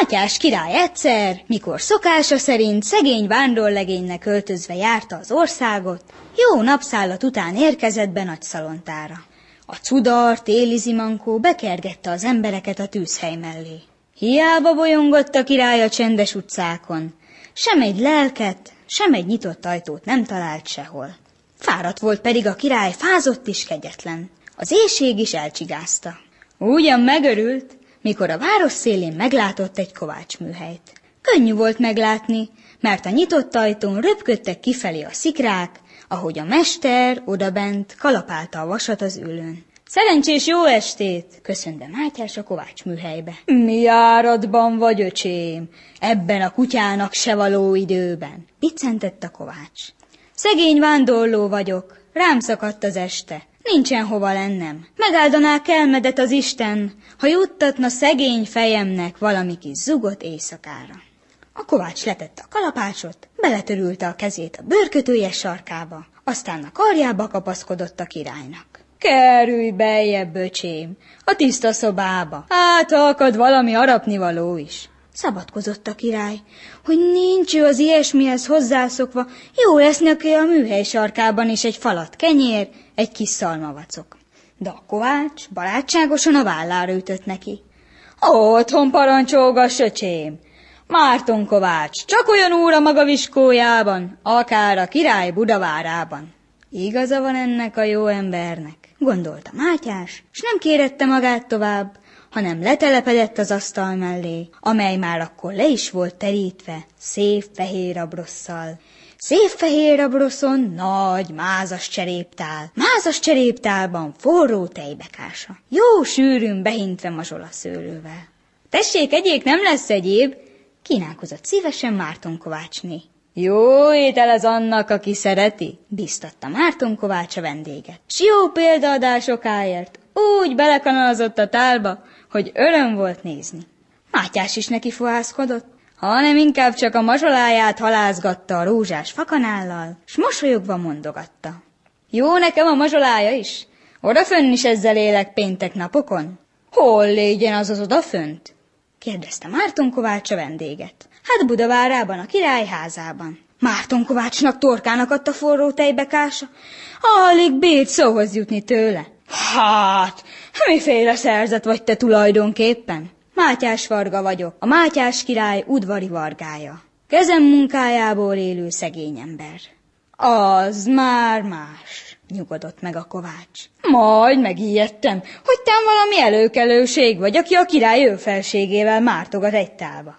Mátyás király egyszer, mikor szokása szerint szegény vándorlegénynek öltözve járta az országot, jó napszállat után érkezett be nagy szalontára. A cudar, téli zimankó bekergette az embereket a tűzhely mellé. Hiába bolyongott a király a csendes utcákon, sem egy lelket, sem egy nyitott ajtót nem talált sehol. Fáradt volt pedig a király, fázott is kegyetlen. Az éjség is elcsigázta. Ugyan megörült, mikor a város szélén meglátott egy kovácsműhelyt. Könnyű volt meglátni, mert a nyitott ajtón röpködtek kifelé a szikrák, ahogy a mester odabent kalapálta a vasat az ülőn. Szerencsés jó estét! köszönte Mátyás a kovács műhelybe. Mi áradban vagy, öcsém? Ebben a kutyának se való időben, biccentett a kovács. Szegény vándorló vagyok, rám szakadt az este. Nincsen hova lennem. Megáldaná kelmedet az Isten, ha juttatna szegény fejemnek valami kis zugot éjszakára. A kovács letette a kalapácsot, beletörülte a kezét a bőrkötője sarkába, aztán a karjába kapaszkodott a királynak. Kerülj beljebb, böcsém, a tiszta szobába, hát akad valami arapnivaló is. Szabadkozott a király, hogy nincs ő az ilyesmihez hozzászokva, jó lesz neki a műhely sarkában is egy falat kenyér, egy kis szalmavacok. De a kovács barátságosan a vállára ütött neki. Otthon parancsolgass, öcsém! Márton Kovács, csak olyan úr a maga viskójában, akár a király Budavárában. Igaza van ennek a jó embernek, gondolta Mátyás, s nem kérette magát tovább, hanem letelepedett az asztal mellé, amely már akkor le is volt terítve szép fehér abrosszal. Szép fehér abroszon nagy mázas cseréptál, mázas cseréptálban forró tejbekása, jó sűrűn behintve mazsola szőlővel. Tessék, egyék nem lesz egyéb, kínálkozott szívesen Márton Kovácsné. Jó étel ez annak, aki szereti, biztatta Márton Kovács a vendéget. S jó példaadásokáért úgy belekanalazott a tálba, hogy öröm volt nézni. Mátyás is neki fohászkodott, hanem inkább csak a mazsoláját halázgatta a rózsás fakanállal, s mosolyogva mondogatta. Jó nekem a mazsolája is? Odafönn is ezzel élek péntek napokon? Hol légyen az az odafönt? kérdezte Márton Kovács a vendéget. Hát Budavárában, a király házában. Márton Kovácsnak torkának adta forró tejbekása. Alig bírt szóhoz jutni tőle. Hát, miféle szerzet vagy te tulajdonképpen? Mátyás Varga vagyok, a Mátyás király udvari vargája. Kezem munkájából élő szegény ember. Az már más, nyugodott meg a kovács. Majd megijedtem, hogy te valami előkelőség vagy, aki a király ő felségével mártogat egy tálba.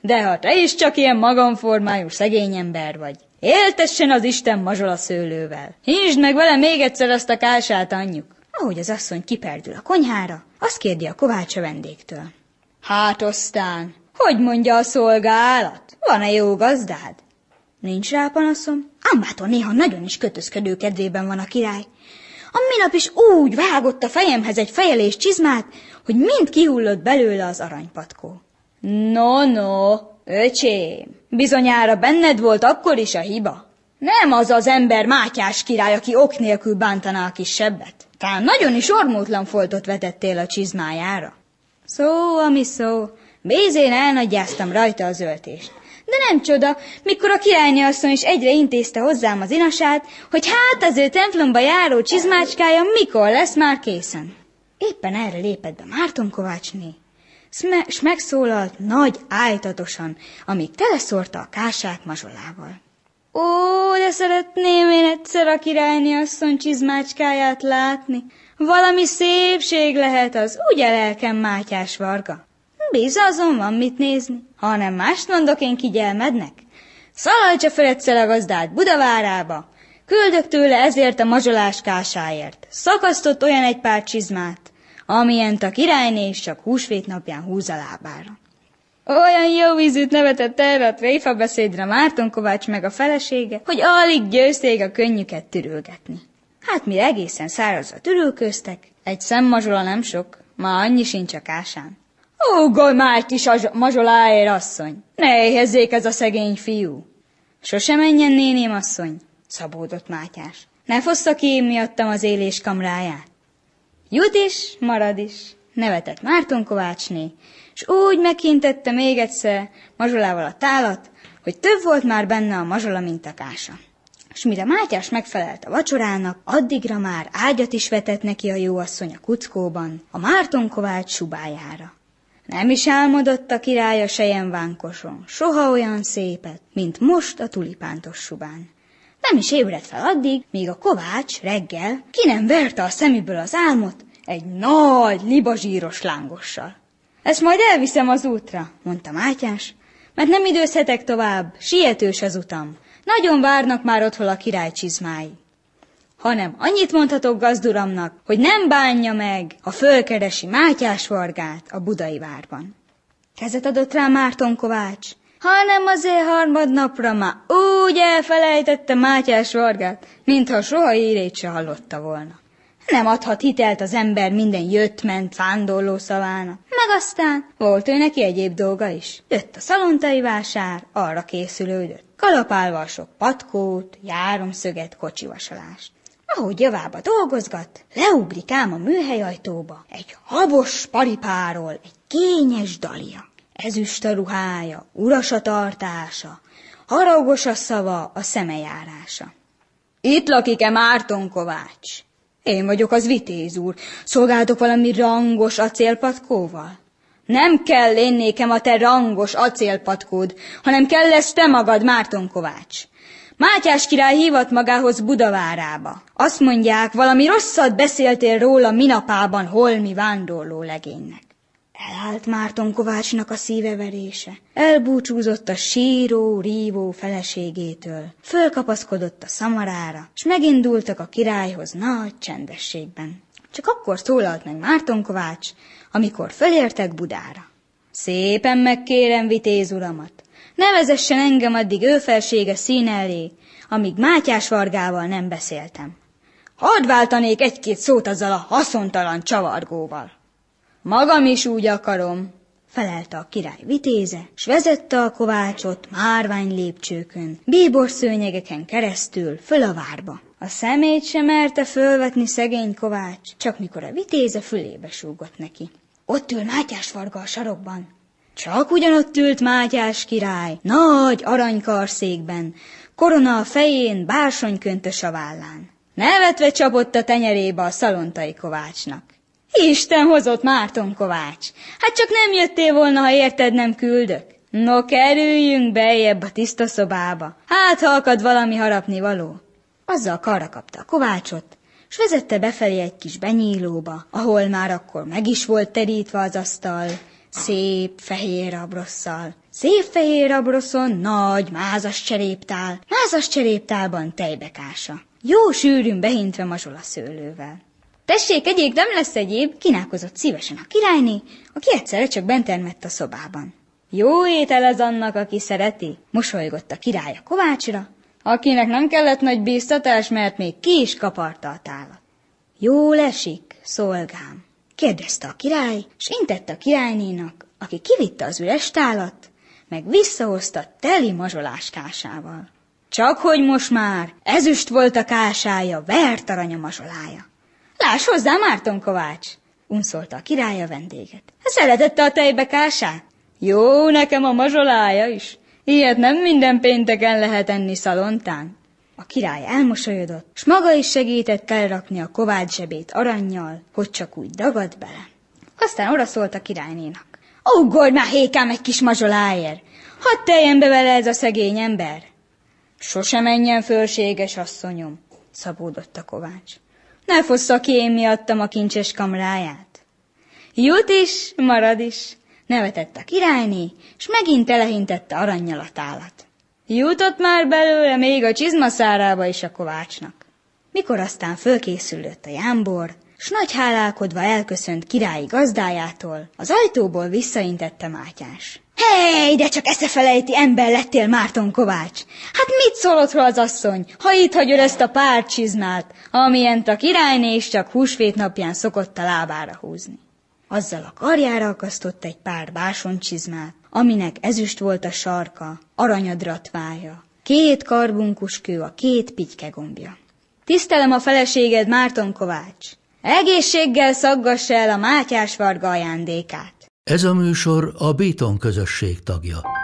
De ha te is csak ilyen magamformájú szegény ember vagy, éltessen az Isten mazsola szőlővel. Hízd meg vele még egyszer azt a kását, anyjuk. Ahogy az asszony kiperdül a konyhára, azt kérdi a kovács a vendégtől. Hát aztán, hogy mondja a szolgálat? Van-e jó gazdád? Nincs rá panaszom. Ambától néha nagyon is kötözködő kedvében van a király. A minap is úgy vágott a fejemhez egy fejelés csizmát, hogy mind kihullott belőle az aranypatkó. No, no, öcsém, bizonyára benned volt akkor is a hiba. Nem az az ember Mátyás király, aki ok nélkül bántaná a kisebbet. Talán nagyon is ormótlan foltot vetettél a csizmájára. Szó, ami szó, bézén elnagyáztam rajta az öltést. De nem csoda, mikor a királynő asszony is egyre intézte hozzám az inasát, hogy hát az ő templomba járó csizmácskája mikor lesz már készen. Éppen erre lépett be Márton Kovácsné, s megszólalt nagy ájtatosan, amíg teleszórta a kását mazsolával. Ó, de szeretném én egyszer a királyni asszony csizmácskáját látni. Valami szépség lehet az, ugye lelkem Mátyás Varga? azon van mit nézni. Ha nem mást mondok én kigyelmednek, szaladja fel egyszer a gazdát Budavárába, küldök tőle ezért a mazsolás kásáért. Szakasztott olyan egy pár csizmát, amilyent a királyné is csak húsvét napján húz a lábára. Olyan jó vízűt nevetett erre a tréfa beszédre Márton Kovács meg a felesége, hogy alig győzték a könnyüket türülgetni. Hát mi egészen szárazra türülköztek, egy szemmazsola nem sok, ma annyi sincs a kásán. Ugolj már kis mazsoláért, asszony! Ne éhezzék ez a szegény fiú! Sose menjen, néném asszony, szabódott Mátyás. Ne fossza ki én miattam az élés kamráját. Jut is, marad is. nevetett Márton Kovácsné, és úgy megkintette még egyszer mazsolával a tálat, hogy több volt már benne a mazsola, mint a kása. És mire Mátyás megfelelt a vacsorának, addigra már ágyat is vetett neki a jóasszony a kuckóban, a Márton Kovács subájára. Nem is álmodott a király a sejemvánkoson, soha olyan szépet, mint most a tulipántos subán. Nem is ébredt fel addig, míg a kovács reggel ki nem verte a szeméből az álmot egy nagy, libazsíros lángossal. Ezt majd elviszem az útra, mondta Mátyás, mert nem időzhetek tovább, sietős az utam. Nagyon várnak már otthon a király csizmái. Hanem annyit mondhatok gazduramnak, hogy nem bánja meg, ha fölkeresi Mátyás Vargát a budai várban. Kezet adott rá Márton Kovács, hanem azért harmadnapra már úgy elfelejtette Mátyás Vargát, mintha soha írét se hallotta volna. Nem adhat hitelt az ember minden jött-ment fándorló szavának. Aztán volt ő neki egyéb dolga is. Jött a szalontai vásár, arra készülődött. Kalapálva sok patkót, járomszöget, kocsivasalást. Ahogy javába dolgozgat, leugrik ám a műhelyajtóba egy habos paripáról egy kényes dalia. Ezüst a ruhája, uras a tartása, haragos a szava, a szemejárása. Itt lakik-e Márton Kovács? Én vagyok az vitéz úr. Szolgáltok valami rangos acélpatkóval? Nem kell én nékem a te rangos acélpatkód, hanem kell lesz te magad, Márton Kovács. Mátyás király hívott magához Budavárába. Azt mondják, valami rosszat beszéltél róla minapában holmi vándorló legénynek. Elállt Márton Kovácsnak a szíveverése. Elbúcsúzott a síró, rívó feleségétől. Fölkapaszkodott a szamarára, s megindultak a királyhoz nagy csendességben. Csak akkor szólalt meg Márton Kovács, amikor fölértek Budára. Szépen megkérem vitéz uramat, nevezessen engem addig ő felsége szín elé, amíg Mátyás Vargával nem beszéltem. Hadd váltanék egy-két szót azzal a haszontalan csavargóval. Magam is úgy akarom, felelte a király vitéze, s vezette a kovácsot márvány lépcsőkön, bíbor szőnyegeken keresztül föl a várba. A szemét sem merte fölvetni szegény kovács, csak mikor a vitéze fülébe súgott neki. Ott ül Mátyás Varga a sarokban. Csak ugyanott ült Mátyás király, nagy aranykarszékben, korona a fején, bársonyköntös a vállán. Nevetve csapott a tenyerébe a szalontai kovácsnak. Isten hozott Márton Kovács. Hát csak nem jöttél volna, ha érted nem küldök. No, kerüljünk bejebb a tiszta szobába. Hát, ha akad valami harapni való. Azzal karra kapta a Kovácsot, s vezette befelé egy kis benyílóba, ahol már akkor meg is volt terítve az asztal, szép fehér abrosszal. Szép fehér abroszon nagy mázas cseréptál, mázas cseréptálban tejbekása. Jó sűrűn behintve mazsola szőlővel. Tessék, egyéb nem lesz egyéb, kínálkozott szívesen a királyné, aki egyszerre csak bent termett a szobában. Jó étel ez annak, aki szereti, mosolygott a király a kovácsra, akinek nem kellett nagy bíztatás, mert még ki is kaparta a tálat. Jó esik, szolgám, kérdezte a király, s intette a királynénak, aki kivitte az üres tálat, meg visszahozta teli mazsoláskásával. Csak hogy most már ezüst volt a kásája, vert arany a mazsolája. Láss hozzá, Márton Kovács! unszolta a király a vendéget. Szeretette a tejbekását? Jó nekem a mazsolája is. Ilyet nem minden pénteken lehet enni szalontán. A király elmosolyodott, s maga is segített elrakni a kovács zsebét aranyjal, hogy csak úgy dagad bele. Aztán oda szólt a királynénak. Ugorj már hékám egy kis mazsoláért! Hadd teljen be vele ez a szegény ember! Sose menjen fölséges asszonyom, szabódott a kovács. Ne fossza ki én miattam a kincses kamráját. Jut is, marad is, nevetett a királyné, s megint telehintette aranyjal a tálat. Jutott már belőle még a csizmaszárába is a kovácsnak. Mikor aztán fölkészülött a jámbor, s nagy hálálkodva elköszönt királyi gazdájától, az ajtóból visszaintette Mátyás. Hely, de csak eszefelejíti ember lettél, Márton Kovács! Hát mit szólott az asszony, ha itt hagyod ezt a pár csizmát, amilyent a királyné is csak húsvét napján szokott a lábára húzni? Azzal a karjára akasztott egy pár básoncsizmát, aminek ezüst volt a sarka, aranyadratvája, két karbunkuskő a két pityke gombja. Tisztelem a feleséged, Márton Kovács! Egészséggel szaggassa el a Mátyás Varga ajándékát. Ez a műsor a Béton közösség tagja.